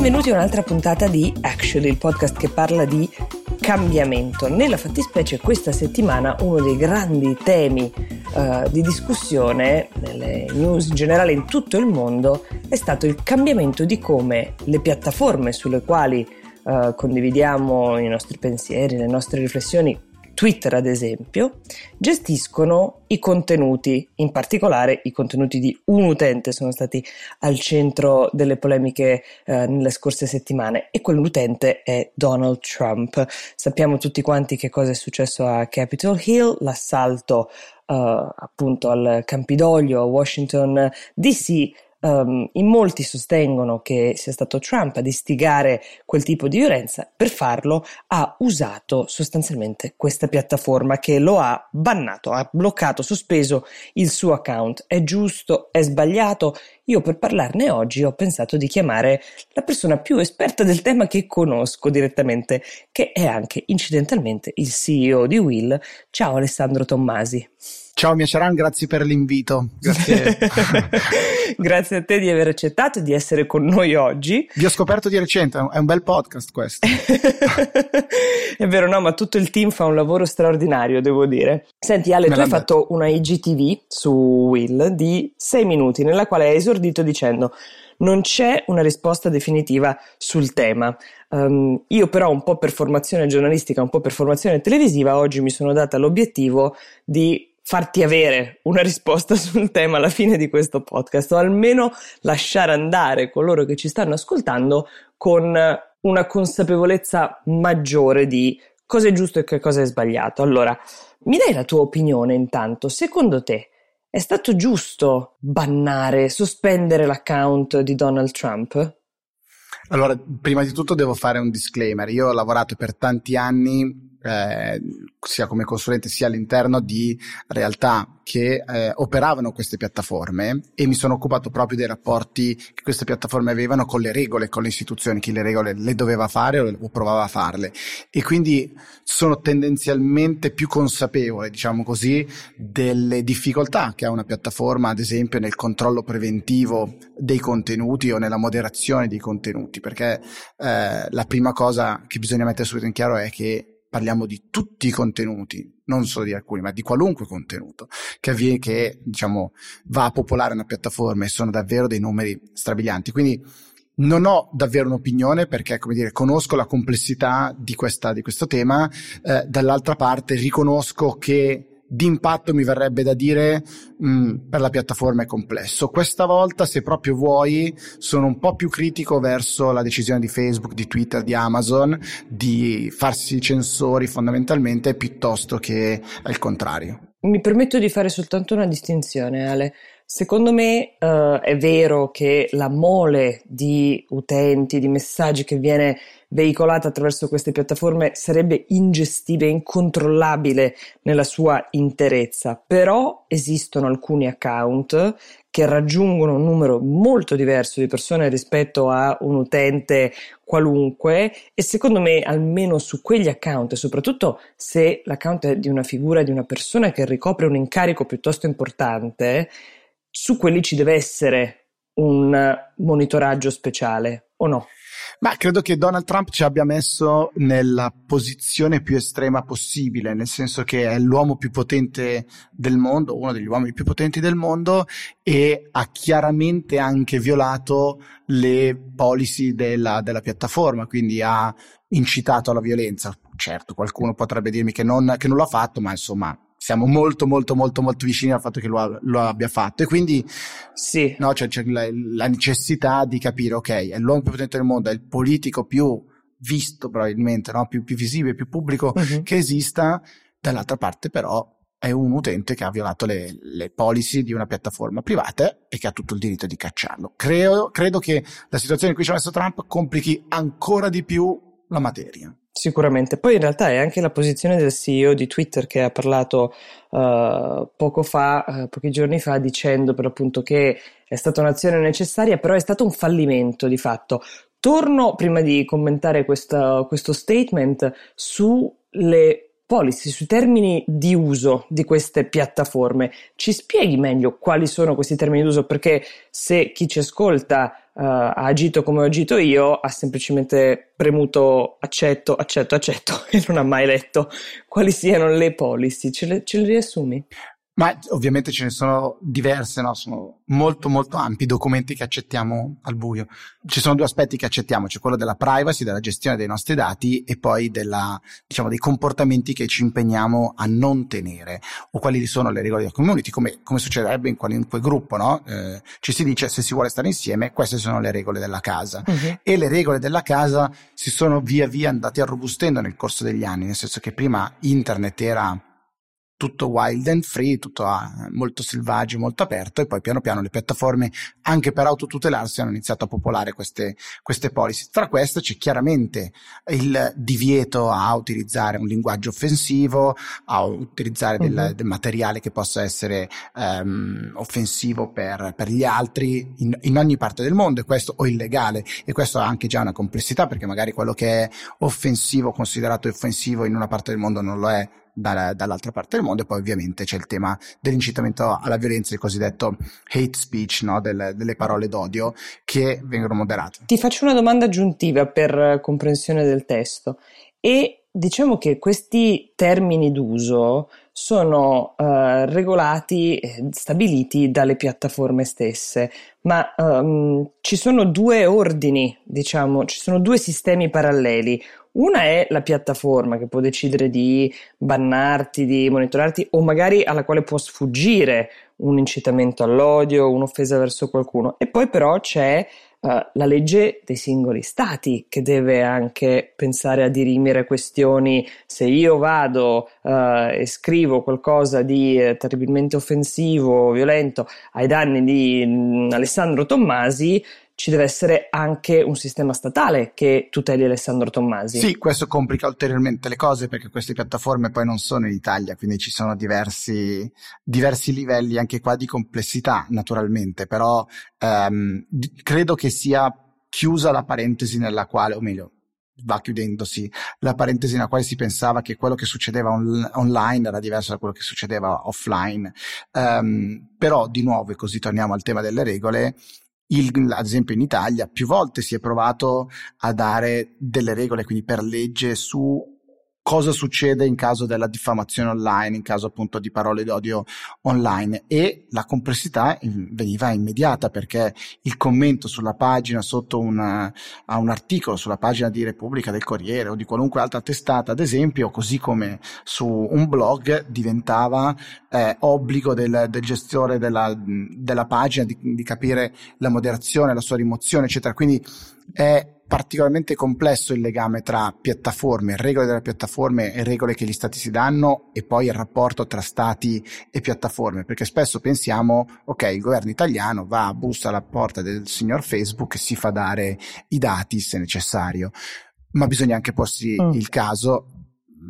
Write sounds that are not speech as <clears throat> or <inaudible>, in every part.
Benvenuti a un'altra puntata di Actually, il podcast che parla di cambiamento. Nella fattispecie questa settimana uno dei grandi temi uh, di discussione nelle news in generale in tutto il mondo è stato il cambiamento di come le piattaforme sulle quali uh, condividiamo i nostri pensieri, le nostre riflessioni Twitter ad esempio, gestiscono i contenuti, in particolare i contenuti di un utente sono stati al centro delle polemiche eh, nelle scorse settimane e quell'utente è Donald Trump. Sappiamo tutti quanti che cosa è successo a Capitol Hill, l'assalto eh, appunto al Campidoglio a Washington DC Um, in molti sostengono che sia stato Trump ad istigare quel tipo di violenza, per farlo ha usato sostanzialmente questa piattaforma che lo ha bannato, ha bloccato, sospeso il suo account. È giusto? È sbagliato? Io per parlarne oggi ho pensato di chiamare la persona più esperta del tema che conosco direttamente, che è anche incidentalmente il CEO di Will. Ciao Alessandro Tommasi. Ciao Mia Charan, grazie per l'invito. Grazie. <laughs> grazie a te di aver accettato di essere con noi oggi. Vi ho scoperto di recente, è un bel podcast questo. <laughs> è vero, no, ma tutto il team fa un lavoro straordinario, devo dire. Senti Ale, Me tu hai fatto una IGTV su Will di sei minuti, nella quale hai esordito dicendo non c'è una risposta definitiva sul tema. Um, io però un po' per formazione giornalistica, un po' per formazione televisiva, oggi mi sono data l'obiettivo di farti avere una risposta <laughs> sul tema alla fine di questo podcast o almeno lasciare andare coloro che ci stanno ascoltando con una consapevolezza maggiore di cosa è giusto e che cosa è sbagliato. Allora, mi dai la tua opinione intanto? Secondo te è stato giusto bannare, sospendere l'account di Donald Trump? Allora, prima di tutto devo fare un disclaimer. Io ho lavorato per tanti anni eh, sia come consulente sia all'interno di realtà che eh, operavano queste piattaforme e mi sono occupato proprio dei rapporti che queste piattaforme avevano con le regole, con le istituzioni, chi le regole le doveva fare o, o provava a farle. E quindi sono tendenzialmente più consapevole, diciamo così, delle difficoltà che ha una piattaforma, ad esempio nel controllo preventivo dei contenuti o nella moderazione dei contenuti, perché eh, la prima cosa che bisogna mettere subito in chiaro è che parliamo di tutti i contenuti, non solo di alcuni, ma di qualunque contenuto che avviene, che diciamo va a popolare una piattaforma e sono davvero dei numeri strabilianti. Quindi non ho davvero un'opinione perché, come dire, conosco la complessità di, questa, di questo tema, eh, dall'altra parte riconosco che d'impatto mi verrebbe da dire mh, mm, per la piattaforma è complesso. Questa volta, se proprio vuoi, sono un po' più critico verso la decisione di Facebook, di Twitter, di Amazon di farsi censori fondamentalmente piuttosto che al contrario. Mi permetto di fare soltanto una distinzione, Ale. Secondo me uh, è vero che la mole di utenti, di messaggi che viene veicolata attraverso queste piattaforme sarebbe ingestibile, incontrollabile nella sua interezza, però esistono alcuni account che raggiungono un numero molto diverso di persone rispetto a un utente qualunque e secondo me almeno su quegli account, soprattutto se l'account è di una figura, di una persona che ricopre un incarico piuttosto importante, su quelli ci deve essere un monitoraggio speciale o no? Ma credo che Donald Trump ci abbia messo nella posizione più estrema possibile, nel senso che è l'uomo più potente del mondo, uno degli uomini più potenti del mondo, e ha chiaramente anche violato le policy della, della piattaforma, quindi ha incitato alla violenza. Certo, qualcuno potrebbe dirmi che non, che non l'ha fatto, ma insomma siamo molto molto molto molto vicini al fatto che lo, lo abbia fatto e quindi sì. no, cioè, c'è la, la, necessità di capire ok è l'uomo più potente del mondo è il politico più visto probabilmente no? più, più visibile più pubblico uh-huh. che esista dall'altra parte però è un utente che ha violato le, le, policy di una piattaforma privata e che ha tutto il diritto di cacciarlo. Credo, credo che la situazione in cui ci ha messo Trump complichi ancora di più la materia. Sicuramente, poi in realtà è anche la posizione del CEO di Twitter che ha parlato uh, poco fa, uh, pochi giorni fa, dicendo per l'appunto che è stata un'azione necessaria, però è stato un fallimento di fatto. Torno prima di commentare questo, questo statement sulle policy, sui termini di uso di queste piattaforme. Ci spieghi meglio quali sono questi termini di uso? Perché se chi ci ascolta ha agito come ho agito io, ha semplicemente premuto accetto, accetto, accetto <laughs> e non ha mai letto quali siano le policy. Ce le, ce le riassumi? Ma ovviamente ce ne sono diverse, no? sono molto molto ampi i documenti che accettiamo al buio. Ci sono due aspetti che accettiamo, c'è quello della privacy, della gestione dei nostri dati e poi della, diciamo, dei comportamenti che ci impegniamo a non tenere o quali sono le regole della community, come, come succederebbe in qualunque gruppo, no? eh, ci si dice se si vuole stare insieme, queste sono le regole della casa uh-huh. e le regole della casa si sono via via andate arrobustendo nel corso degli anni, nel senso che prima internet era tutto wild and free, tutto ah, molto selvaggio, molto aperto e poi piano piano le piattaforme anche per autotutelarsi hanno iniziato a popolare queste, queste policy. Tra queste c'è chiaramente il divieto a utilizzare un linguaggio offensivo, a utilizzare del, uh-huh. del materiale che possa essere um, offensivo per, per, gli altri in, in, ogni parte del mondo e questo o illegale e questo ha anche già una complessità perché magari quello che è offensivo, considerato offensivo in una parte del mondo non lo è da, dall'altra parte del mondo e poi ovviamente c'è il tema dell'incitamento alla violenza, il cosiddetto hate speech, no? Del, delle parole d'odio che vengono moderate. Ti faccio una domanda aggiuntiva per comprensione del testo e diciamo che questi termini d'uso sono uh, regolati, stabiliti dalle piattaforme stesse, ma um, ci sono due ordini, diciamo, ci sono due sistemi paralleli. Una è la piattaforma che può decidere di bannarti, di monitorarti o magari alla quale può sfuggire un incitamento all'odio, un'offesa verso qualcuno. E poi però c'è uh, la legge dei singoli stati che deve anche pensare a dirimere questioni. Se io vado uh, e scrivo qualcosa di eh, terribilmente offensivo, violento ai danni di mh, mm, Alessandro Tommasi, ci deve essere anche un sistema statale che tuteli Alessandro Tommasi. Sì, questo complica ulteriormente le cose perché queste piattaforme poi non sono in Italia, quindi ci sono diversi, diversi livelli anche qua di complessità naturalmente, però ehm, credo che sia chiusa la parentesi nella quale, o meglio, va chiudendosi la parentesi nella quale si pensava che quello che succedeva on- online era diverso da quello che succedeva offline. Um, però, di nuovo, e così torniamo al tema delle regole, il, ad esempio in Italia più volte si è provato a dare delle regole, quindi per legge, su cosa succede in caso della diffamazione online, in caso appunto di parole d'odio online e la complessità veniva immediata perché il commento sulla pagina sotto una, a un articolo sulla pagina di Repubblica del Corriere o di qualunque altra testata, ad esempio, così come su un blog diventava eh, obbligo del, del gestore della, della pagina di, di capire la moderazione, la sua rimozione, eccetera. Quindi è particolarmente complesso il legame tra piattaforme, regole delle piattaforme e regole che gli stati si danno e poi il rapporto tra stati e piattaforme, perché spesso pensiamo, ok, il governo italiano va, bussa alla porta del signor Facebook e si fa dare i dati se necessario, ma bisogna anche porsi mm. il caso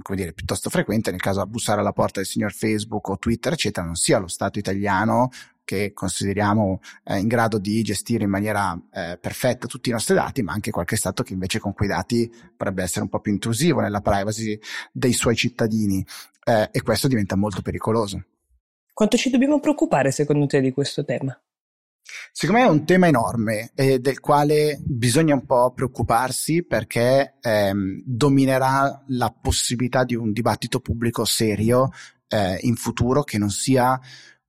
come dire, piuttosto frequente nel caso a bussare alla porta del signor Facebook o Twitter, eccetera, non sia lo Stato italiano che consideriamo eh, in grado di gestire in maniera eh, perfetta tutti i nostri dati, ma anche qualche Stato che invece con quei dati potrebbe essere un po' più intrusivo nella privacy dei suoi cittadini eh, e questo diventa molto pericoloso. Quanto ci dobbiamo preoccupare secondo te di questo tema? Secondo me è un tema enorme e del quale bisogna un po' preoccuparsi perché ehm, dominerà la possibilità di un dibattito pubblico serio eh, in futuro che non sia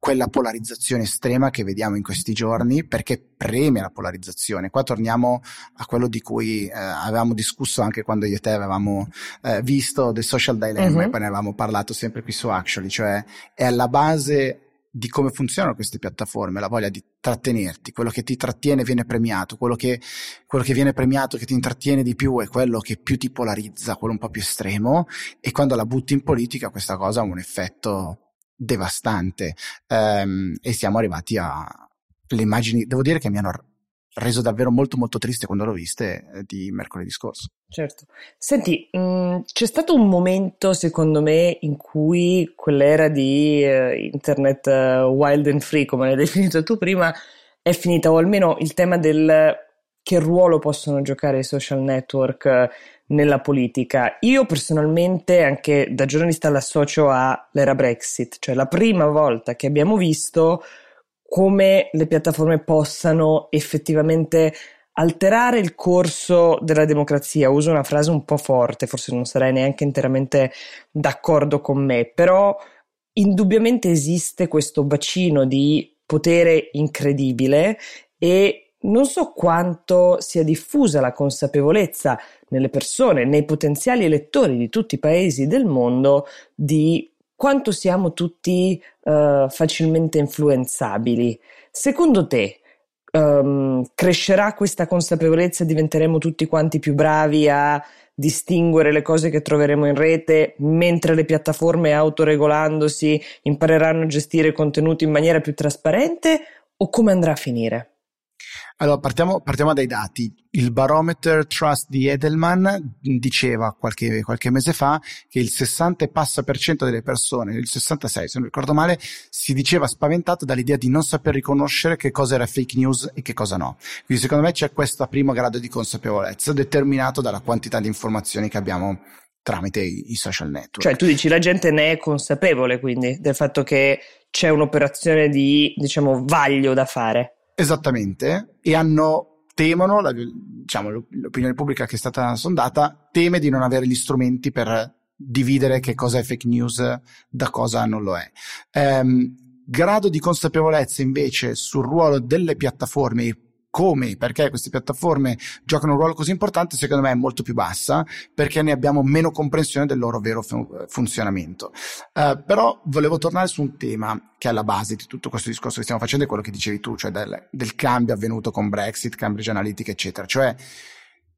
quella polarizzazione estrema che vediamo in questi giorni perché premia la polarizzazione. Qua torniamo a quello di cui eh, avevamo discusso anche quando io e te avevamo eh, visto The Social Dilemma uh-huh. e poi ne avevamo parlato sempre qui su Actually, cioè è alla base di come funzionano queste piattaforme, la voglia di trattenerti, quello che ti trattiene viene premiato, quello che, quello che viene premiato, che ti intrattiene di più è quello che più ti polarizza, quello un po' più estremo e quando la butti in politica questa cosa ha un effetto devastante um, e siamo arrivati a le immagini, devo dire che mi hanno reso davvero molto molto triste quando l'ho viste eh, di mercoledì scorso. Certo. Senti, mh, mm, c'è stato un momento secondo me in cui quell'era di uh, internet uh, wild and free, come l'hai <laughs> definito tu prima, è finita o almeno il tema del che ruolo possono giocare i social network nella politica. Io personalmente, anche da giornalista, l'associo all'era Brexit, cioè la prima volta che abbiamo visto come le piattaforme possano effettivamente alterare il corso della democrazia. Uso una frase un po' forte, forse non sarai neanche interamente d'accordo con me, però indubbiamente esiste questo bacino di potere incredibile e non so quanto sia diffusa la consapevolezza nelle persone, nei potenziali elettori di tutti i paesi del mondo di quanto siamo tutti uh, facilmente influenzabili. Secondo te, um, crescerà questa consapevolezza e diventeremo tutti quanti più bravi a distinguere le cose che troveremo in rete, mentre le piattaforme autoregolandosi impareranno a gestire contenuti in maniera più trasparente o come andrà a finire? Allora, partiamo, partiamo, dai dati. Il barometer Trust di Edelman diceva qualche, qualche, mese fa che il 60 e passa per cento delle persone, il 66 se non ricordo male, si diceva spaventato dall'idea di non saper riconoscere che cosa era fake news e che cosa no. Quindi secondo me c'è questo primo grado di consapevolezza determinato dalla quantità di informazioni che abbiamo tramite i, i social network. Cioè tu dici la gente ne è consapevole quindi del fatto che c'è un'operazione di, diciamo, vaglio da fare. Esattamente, e hanno, temono, la, diciamo, l'opinione pubblica che è stata sondata, teme di non avere gli strumenti per dividere che cosa è fake news da cosa non lo è. Ehm, grado di consapevolezza invece sul ruolo delle piattaforme come, perché queste piattaforme giocano un ruolo così importante, secondo me è molto più bassa, perché ne abbiamo meno comprensione del loro vero fun- funzionamento. Uh, però volevo tornare su un tema che è alla base di tutto questo discorso che stiamo facendo, è quello che dicevi tu, cioè del, del cambio avvenuto con Brexit, Cambridge Analytica, eccetera. Cioè,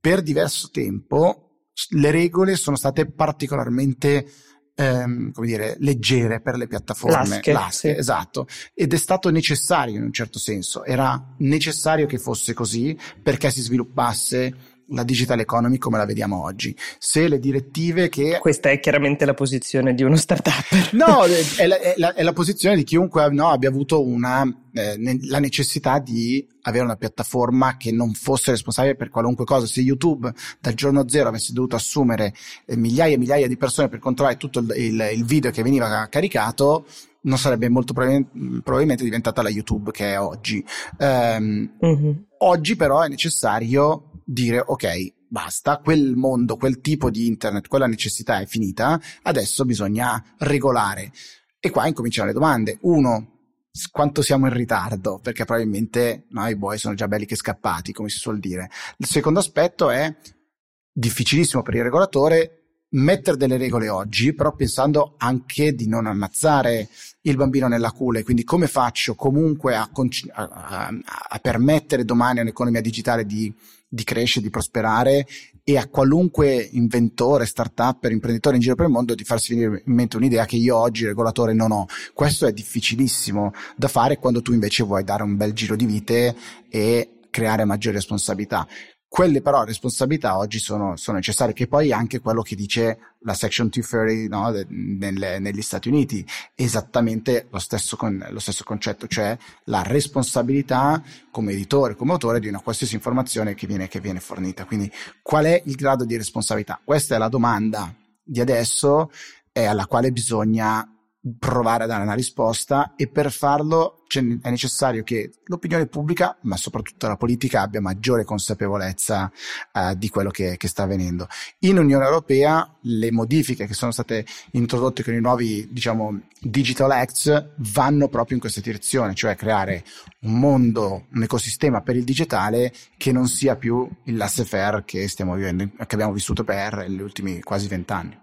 per diverso tempo le regole sono state particolarmente ehm, come dire, leggere per le piattaforme. Lasche, lasche sì. esatto. Ed è stato necessario in un certo senso. Era necessario che fosse così perché si sviluppasse la digital economy come la vediamo oggi. Se le direttive che... Questa è chiaramente la posizione di uno startup. No, <laughs> è la, è la, è la posizione di chiunque no, abbia avuto una, eh, ne, la necessità di avere una piattaforma che non fosse responsabile per qualunque cosa. Se YouTube dal giorno zero avesse dovuto assumere eh, migliaia e migliaia di persone per controllare tutto il, il, il video che veniva caricato, non sarebbe molto probabilmente, probabilmente diventata la YouTube che è oggi. Um, mm-hmm. Oggi però è necessario dire ok, basta, quel mondo, quel tipo di internet, quella necessità è finita, adesso bisogna regolare. E qua incominciano le domande. Uno, quanto siamo in ritardo, perché probabilmente no, i buoi sono già belli che scappati, come si suol dire. Il secondo aspetto è difficilissimo per il regolatore mettere delle regole oggi, però pensando anche di non ammazzare il bambino nella culla quindi come faccio comunque a, a, a, a permettere domani a un'economia digitale di di crescere, di prosperare e a qualunque inventore, startup, imprenditore in giro per il mondo di farsi venire in mente un'idea che io oggi regolatore non ho. Questo è difficilissimo da fare quando tu invece vuoi dare un bel giro di vite e creare maggiori responsabilità. Quelle però responsabilità oggi sono, sono necessarie, che poi anche quello che dice la Section 230 no, nelle, negli Stati Uniti, esattamente lo stesso, con, lo stesso concetto, cioè la responsabilità come editore, come autore di una qualsiasi informazione che viene, che viene fornita. Quindi qual è il grado di responsabilità? Questa è la domanda di adesso e alla quale bisogna provare a dare una risposta e per farlo è necessario che l'opinione pubblica, ma soprattutto la politica, abbia maggiore consapevolezza uh, di quello che, che, sta avvenendo. In Unione Europea le modifiche che sono state introdotte con i nuovi, diciamo, Digital Acts vanno proprio in questa direzione, cioè creare un mondo, un ecosistema per il digitale che non sia più il laissez-faire che stiamo vivendo, che abbiamo vissuto per gli ultimi quasi vent'anni.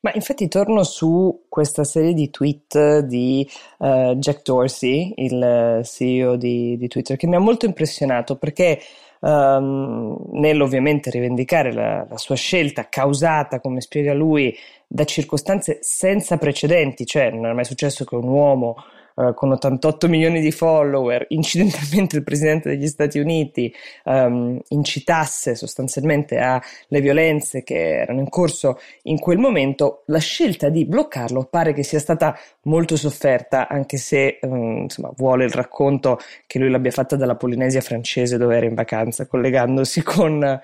Ma infatti torno su questa serie di tweet di uh, Jack Dorsey, il CEO di, di, Twitter, che mi ha molto impressionato perché um, nell'ovviamente rivendicare la, la sua scelta causata, come spiega lui, da circostanze senza precedenti, cioè non è mai successo che un uomo eh, con 88 milioni di follower, incidentalmente il presidente degli Stati Uniti um, incitasse sostanzialmente alle violenze che erano in corso in quel momento, la scelta di bloccarlo pare che sia stata molto sofferta, anche se um, insomma, vuole il racconto che lui l'abbia fatta dalla Polinesia francese dove era in vacanza, collegandosi con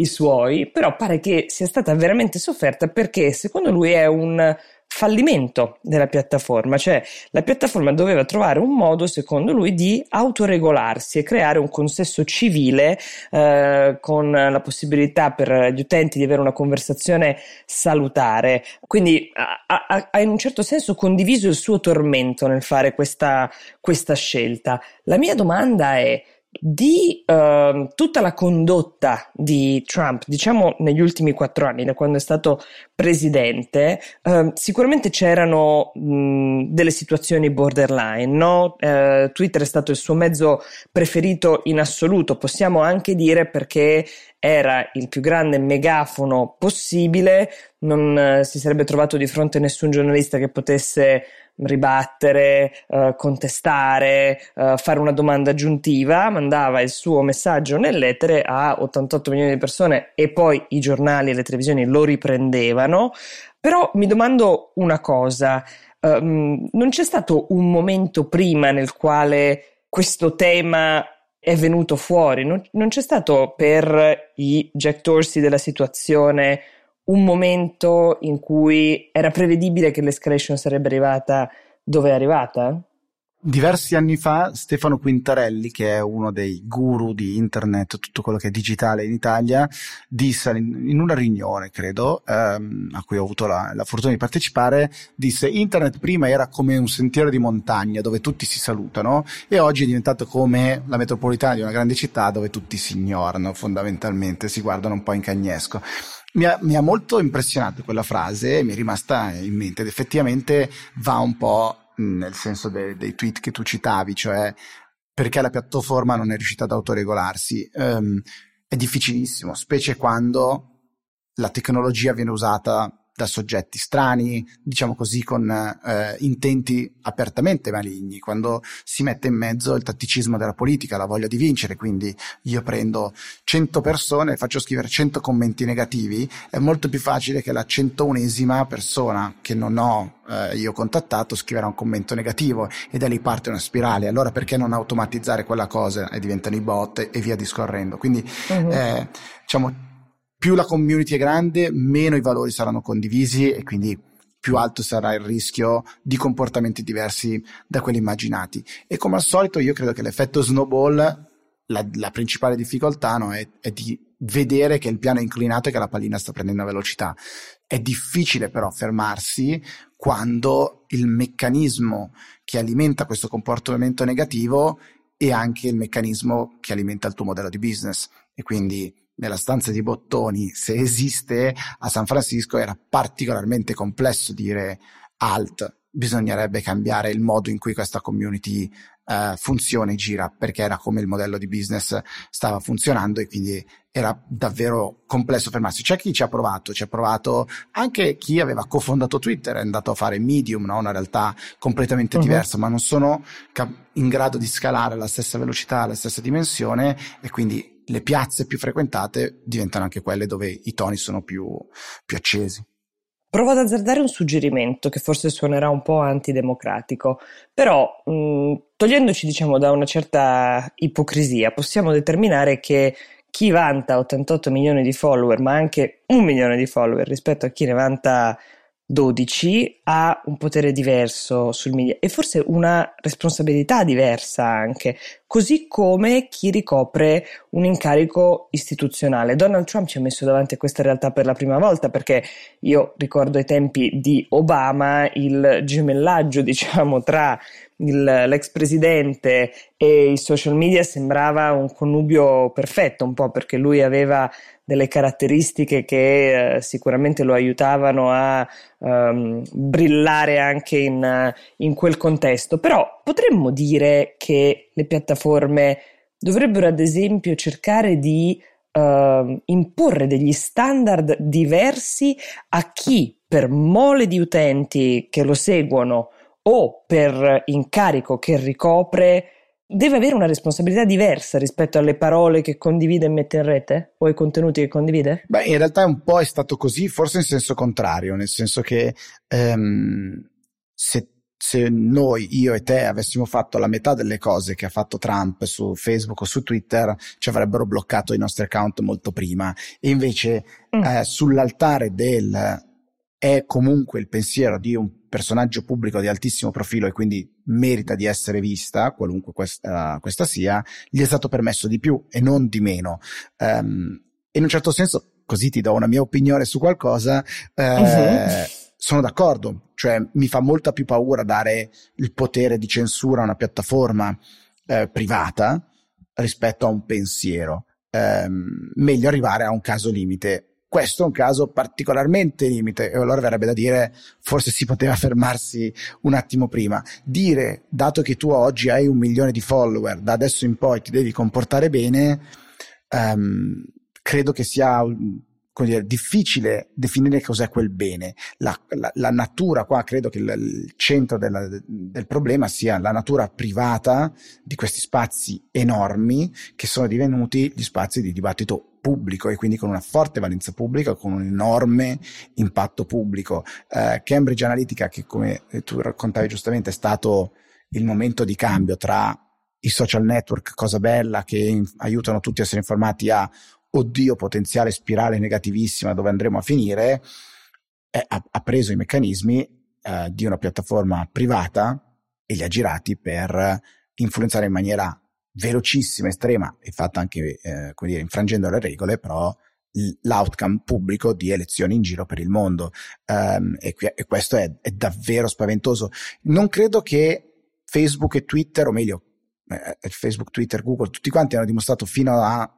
i suoi, però pare che sia stata veramente sofferta perché secondo lui è un fallimento della piattaforma, cioè la piattaforma doveva trovare un modo, secondo lui, di autoregolarsi e creare un consesso civile eh, con la possibilità per gli utenti di avere una conversazione salutare. Quindi ha, ha, ha in un certo senso condiviso il suo tormento nel fare questa, questa scelta. La mia domanda è di uh, tutta la condotta di Trump, diciamo negli ultimi quattro anni, da quando è stato presidente, uh, sicuramente c'erano mh, delle situazioni borderline, no? Uh, Twitter è stato il suo mezzo preferito in assoluto, possiamo anche dire perché era il più grande megafono possibile, non eh, si sarebbe trovato di fronte nessun giornalista che potesse ribattere, uh, contestare, uh, fare una domanda aggiuntiva, mandava il suo messaggio nell'etere a 88 milioni di persone e poi i giornali e le televisioni lo riprendevano. Però mi domando una cosa, um, non c'è stato un momento prima nel quale questo tema è venuto fuori, non, non c'è stato per i Jack Dorsey della situazione un momento in cui era prevedibile che l'escalation sarebbe arrivata dove è arrivata? Diversi anni fa Stefano Quintarelli, che è uno dei guru di internet, tutto quello che è digitale in Italia, disse in una riunione, credo, ehm, a cui ho avuto la, la, fortuna di partecipare, disse internet prima era come un sentiero di montagna dove tutti si salutano e oggi è diventato come la metropolitana di una grande città dove tutti si ignorano fondamentalmente, si guardano un po' in cagnesco. Mi ha, mi ha molto impressionato quella frase, mi è rimasta in mente ed effettivamente va un po' nel senso de, dei tweet che tu citavi, cioè perché la piattaforma non è riuscita ad autoregolarsi. Um, è difficilissimo, specie quando la tecnologia viene usata da soggetti strani, diciamo così, con eh, intenti apertamente maligni, quando si mette in mezzo il tatticismo della politica, la voglia di vincere, quindi io prendo 100 persone e faccio scrivere 100 commenti negativi, è molto più facile che la 101esima persona che non ho eh, io contattato scriverà un commento negativo e da lì parte una spirale. Allora perché non automatizzare quella cosa e diventano i bot e via discorrendo? Quindi uh-huh. eh, diciamo più la community è grande, meno i valori saranno condivisi e quindi più alto sarà il rischio di comportamenti diversi da quelli immaginati. E come al solito io credo che l'effetto snowball, la, la principale difficoltà no, è, è di vedere che il piano è inclinato e che la pallina sta prendendo velocità. È difficile però fermarsi quando il meccanismo che alimenta questo comportamento negativo è anche il meccanismo che alimenta il tuo modello di business. E quindi nella stanza di bottoni, se esiste a San Francisco, era particolarmente complesso dire alt. Bisognerebbe cambiare il modo in cui questa community uh, funziona e gira, perché era come il modello di business stava funzionando e quindi era davvero complesso fermarsi. C'è chi ci ha provato, ci ha provato anche chi aveva cofondato Twitter, è andato a fare Medium, no? una realtà completamente uh-huh. diversa, ma non sono in grado di scalare alla stessa velocità, alla stessa dimensione e quindi le piazze più frequentate diventano anche quelle dove i toni sono più, più accesi. Provo ad azzardare un suggerimento che forse suonerà un po' antidemocratico, però mh, togliendoci diciamo da una certa ipocrisia, possiamo determinare che chi vanta 88 milioni di follower, ma anche un milione di follower rispetto a chi ne vanta 12 ha un potere diverso sul media e forse una responsabilità diversa anche, così come chi ricopre un incarico istituzionale. Donald Trump ci ha messo davanti a questa realtà per la prima volta perché io ricordo ai tempi di Obama il gemellaggio, <laughs> diciamo, tra il, l'ex presidente e i social media sembrava un connubio perfetto, un po' perché lui aveva delle caratteristiche che eh, sicuramente lo aiutavano a um, brillare anche in, in quel contesto. Però potremmo dire che le piattaforme dovrebbero ad esempio cercare di uh, imporre degli standard diversi a chi per mole di utenti che lo seguono o per incarico che ricopre deve avere una responsabilità diversa rispetto alle parole che condivide e mette in rete o ai contenuti che condivide? Beh, in realtà un po' è stato così, forse in senso contrario, nel senso che um, se se noi, io e te, avessimo fatto la metà delle cose che ha fatto Trump su Facebook o su Twitter, ci avrebbero bloccato i nostri account molto prima. E invece mm. eh, sull'altare del è comunque il pensiero di un personaggio pubblico di altissimo profilo e quindi merita di essere vista, qualunque questa, questa sia, gli è stato permesso di più e non di meno. Um, in un certo senso, così ti do una mia opinione su qualcosa, eh, uh-huh. sono d'accordo, cioè mi fa molta più paura dare il potere di censura a una piattaforma eh, privata rispetto a un pensiero. Eh, meglio arrivare a un caso limite questo è un caso particolarmente limite e allora verrebbe da dire forse si poteva fermarsi un attimo prima. Dire, dato che tu oggi hai un milione di follower, da adesso in poi ti devi comportare bene, um, credo che sia dire, difficile definire cos'è quel bene. La, la, la natura, qua credo che il, il centro della, del problema sia la natura privata di questi spazi enormi che sono divenuti gli spazi di dibattito pubblico e quindi con una forte valenza pubblica, con un enorme impatto pubblico. Eh, Cambridge Analytica, che come tu raccontavi giustamente è stato il momento di cambio tra i social network, cosa bella, che in- aiutano tutti a essere informati, a oddio, potenziale spirale negativissima dove andremo a finire, eh, ha, ha, preso i meccanismi eh, di una piattaforma privata e li ha girati per influenzare in maniera velocissima, estrema e fatta anche, eh, come dire, infrangendo le regole, però l'outcome pubblico di elezioni in giro per il mondo um, e, e, questo è, è, davvero spaventoso. Non credo che Facebook e Twitter, o meglio, eh, Facebook, Twitter, Google, tutti quanti hanno dimostrato fino a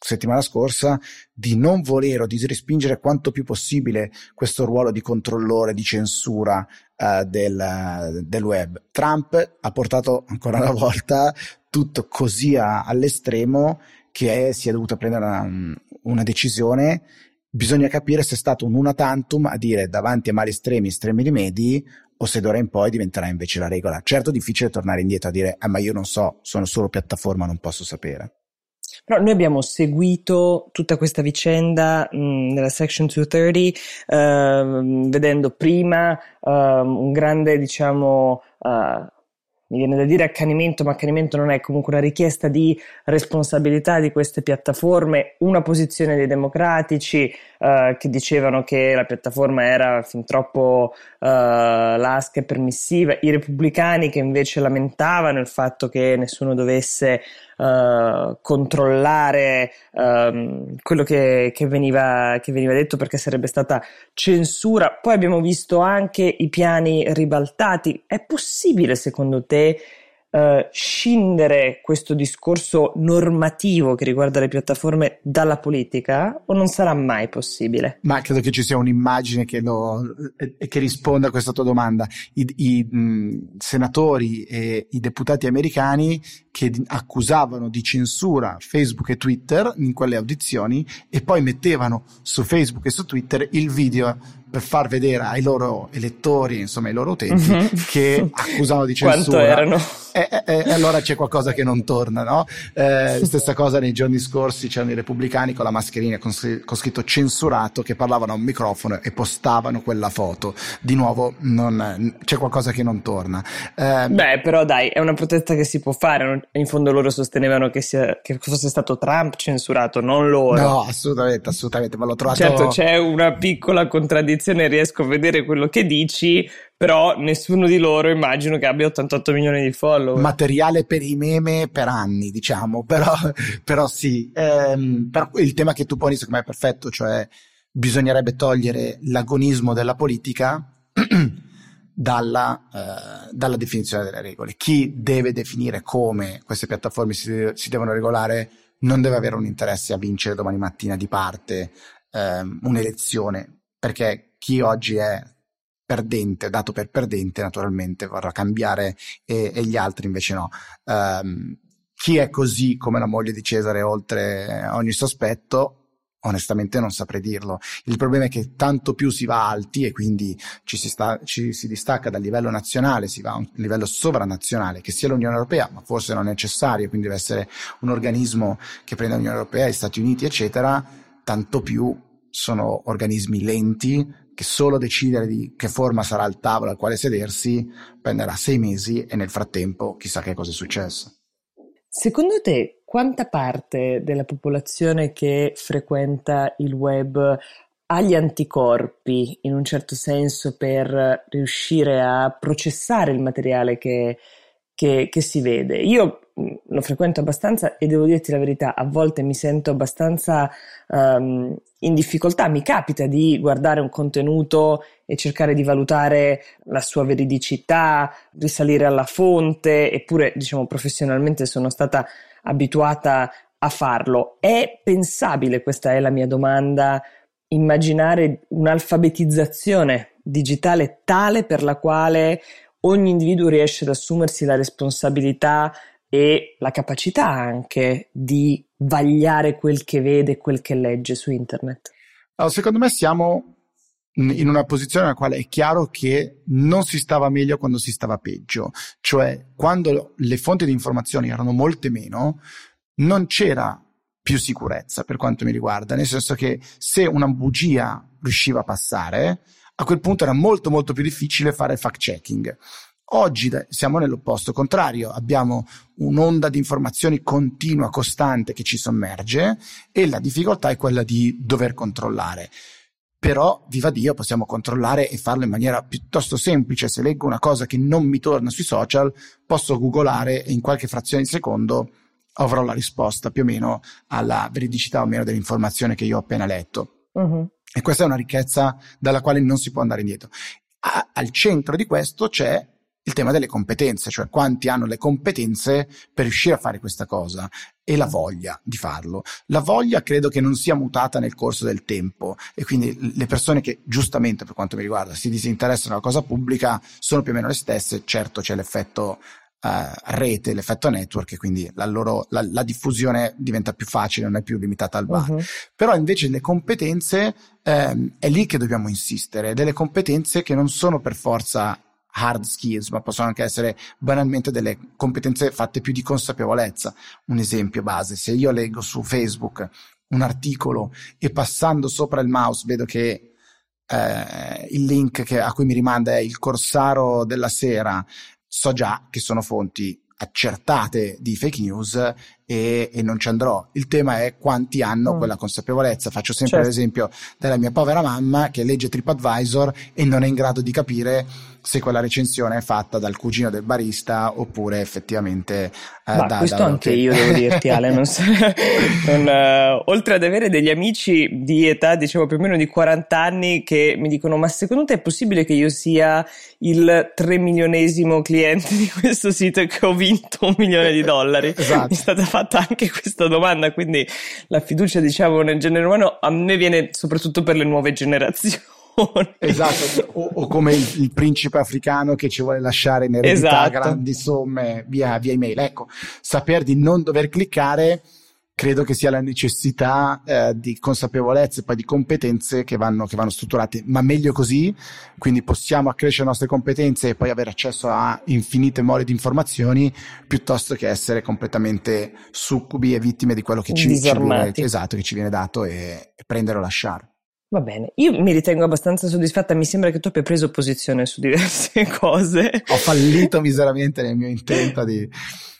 settimana scorsa di non volere o di respingere quanto più possibile questo ruolo di controllore, di censura uh, del, del, web. Trump ha portato ancora una volta tutto così a, all'estremo che è, si è dovuto prendere una, una, decisione. Bisogna capire se è stato un una tantum a dire davanti a mali estremi, estremi rimedi, o se d'ora in poi diventerà invece la regola. Certo, difficile tornare indietro a dire, ah, ma io non so, sono solo piattaforma, non posso sapere. Però noi abbiamo seguito tutta questa vicenda mh, nella Section 230, uh, vedendo prima uh, un grande, diciamo, uh, mi viene da dire accanimento, ma accanimento non è comunque una richiesta di responsabilità di queste piattaforme, una posizione dei democratici uh, che dicevano che la piattaforma era fin troppo uh, lasca e permissiva, i repubblicani che invece lamentavano il fatto che nessuno dovesse uh, controllare um, quello che, che, veniva, che veniva detto perché sarebbe stata censura. Poi abbiamo visto anche i piani ribaltati. È possibile secondo te? Uh, scindere questo discorso normativo che riguarda le piattaforme dalla politica o non sarà mai possibile? Ma credo che ci sia un'immagine che, lo, eh, che risponda a questa tua domanda. I, i mh, senatori e i deputati americani che accusavano di censura Facebook e Twitter in quelle audizioni e poi mettevano su Facebook e su Twitter il video per far vedere ai loro elettori, insomma ai loro utenti, mm-hmm. che accusano di <laughs> censura. Quanto erano? E, e, e, allora c'è qualcosa che non torna, no? Eh, stessa cosa nei giorni scorsi c'erano i repubblicani con la mascherina con, con, scritto censurato che parlavano a un microfono e postavano quella foto. Di nuovo non, c'è qualcosa che non torna. Eh, Beh, però dai, è una protesta che si può fare. In fondo loro sostenevano che, sia, che fosse stato Trump censurato, non loro. No, assolutamente, assolutamente, ma l'ho trovato... Certo, c'è una piccola contraddizione descrizione riesco a vedere quello che dici, però nessuno di loro immagino che abbia 88 milioni di follower. Materiale per i meme per anni, diciamo, però, però sì. Ehm, però il tema che tu poni secondo me è perfetto, cioè bisognerebbe togliere l'agonismo della politica <clears throat> dalla, eh, dalla, definizione delle regole. Chi deve definire come queste piattaforme si, si, devono regolare non deve avere un interesse a vincere domani mattina di parte ehm, un'elezione, perché chi oggi è perdente, dato per perdente, naturalmente vorrà cambiare e, e gli altri invece no. Um, chi è così come la moglie di Cesare oltre ogni sospetto, onestamente non saprei dirlo. Il problema è che tanto più si va alti e quindi ci si, sta, ci si distacca dal livello nazionale, si va a un livello sovranazionale, che sia l'Unione Europea, ma forse non è necessario, quindi deve essere un organismo che prenda l'Unione Europea, gli Stati Uniti, eccetera, tanto più sono organismi lenti, che solo decidere di che forma sarà il tavolo al quale sedersi prenderà sei mesi e nel frattempo chissà che cosa è successo. Secondo te quanta parte della popolazione che frequenta il web ha gli anticorpi in un certo senso per riuscire a processare il materiale che, che, che si vede? Io lo frequento abbastanza e devo dirti la verità, a volte mi sento abbastanza um, in difficoltà, mi capita di guardare un contenuto e cercare di valutare la sua veridicità, risalire alla fonte, eppure diciamo professionalmente sono stata abituata a farlo. È pensabile, questa è la mia domanda, immaginare un'alfabetizzazione digitale tale per la quale ogni individuo riesce ad assumersi la responsabilità e la capacità anche di vagliare quel che vede, quel che legge su internet? Allora, secondo me siamo in una posizione nella quale è chiaro che non si stava meglio quando si stava peggio, cioè quando le fonti di informazioni erano molte meno, non c'era più sicurezza per quanto mi riguarda, nel senso che se una bugia riusciva a passare, a quel punto era molto molto più difficile fare fact checking. Oggi siamo nell'opposto contrario, abbiamo un'onda di informazioni continua, costante che ci sommerge e la difficoltà è quella di dover controllare. Però, viva Dio, possiamo controllare e farlo in maniera piuttosto semplice. Se leggo una cosa che non mi torna sui social, posso googolare e in qualche frazione di secondo avrò la risposta più o meno alla veridicità o meno dell'informazione che io ho appena letto. Uh-huh. E questa è una ricchezza dalla quale non si può andare indietro. A- al centro di questo c'è il tema delle competenze, cioè quanti hanno le competenze per riuscire a fare questa cosa e la voglia di farlo. La voglia credo che non sia mutata nel corso del tempo e quindi le persone che giustamente per quanto mi riguarda si disinteressano alla cosa pubblica sono più o meno le stesse, certo c'è l'effetto Uh, rete, l'effetto network, e quindi la, loro, la, la, diffusione diventa più facile, non è più limitata al bar. Uh-huh. Però invece le competenze ehm, è lì che dobbiamo insistere, delle competenze che non sono per forza hard skills, ma possono anche essere banalmente delle competenze fatte più di consapevolezza. Un esempio base, se io leggo su Facebook un articolo e passando sopra il mouse vedo che eh, il link che, a cui mi rimanda è il Corsaro della sera, so già che sono fonti accertate di fake news e, e, non ci andrò. Il tema è quanti hanno mm. quella consapevolezza. Faccio sempre certo. l'esempio della mia povera mamma che legge TripAdvisor e non è in grado di capire se quella recensione è fatta dal cugino del barista oppure effettivamente eh, Ma da, questo da anche io devo dirti Ale non so, <laughs> non, uh, oltre ad avere degli amici di età diciamo più o meno di 40 anni che mi dicono ma secondo te è possibile che io sia il 3 milionesimo cliente di questo sito e che ho vinto un milione di dollari esatto. mi è stata fatta anche questa domanda quindi la fiducia diciamo nel genere umano a me viene soprattutto per le nuove generazioni Esatto, o, o come il, il, principe africano che ci vuole lasciare in eredità esatto. grandi somme via, via email. Ecco, saper di non dover cliccare credo che sia la necessità eh, di consapevolezza e poi di competenze che vanno, che vanno, strutturate, ma meglio così, quindi possiamo accrescere le nostre competenze e poi avere accesso a infinite mole di informazioni, piuttosto che essere completamente succubi e vittime di quello che ci, ci, viene, esatto, che ci viene dato e, e prendere o lasciare. Va bene, io mi ritengo abbastanza soddisfatta, mi sembra che tu abbia preso posizione su diverse <laughs> cose. Ho fallito miseramente nel mio intento di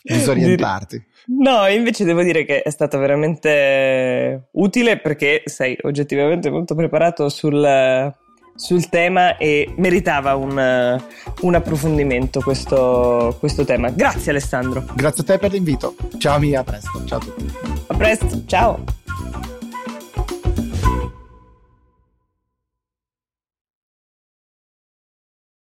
disorientarti. No, invece devo dire che è stato veramente utile perché sei oggettivamente molto preparato sul, sul tema e meritava un, un approfondimento questo, questo tema. Grazie Alessandro. Grazie a te per l'invito. Ciao Mia, a presto. Ciao a tutti. A presto, ciao.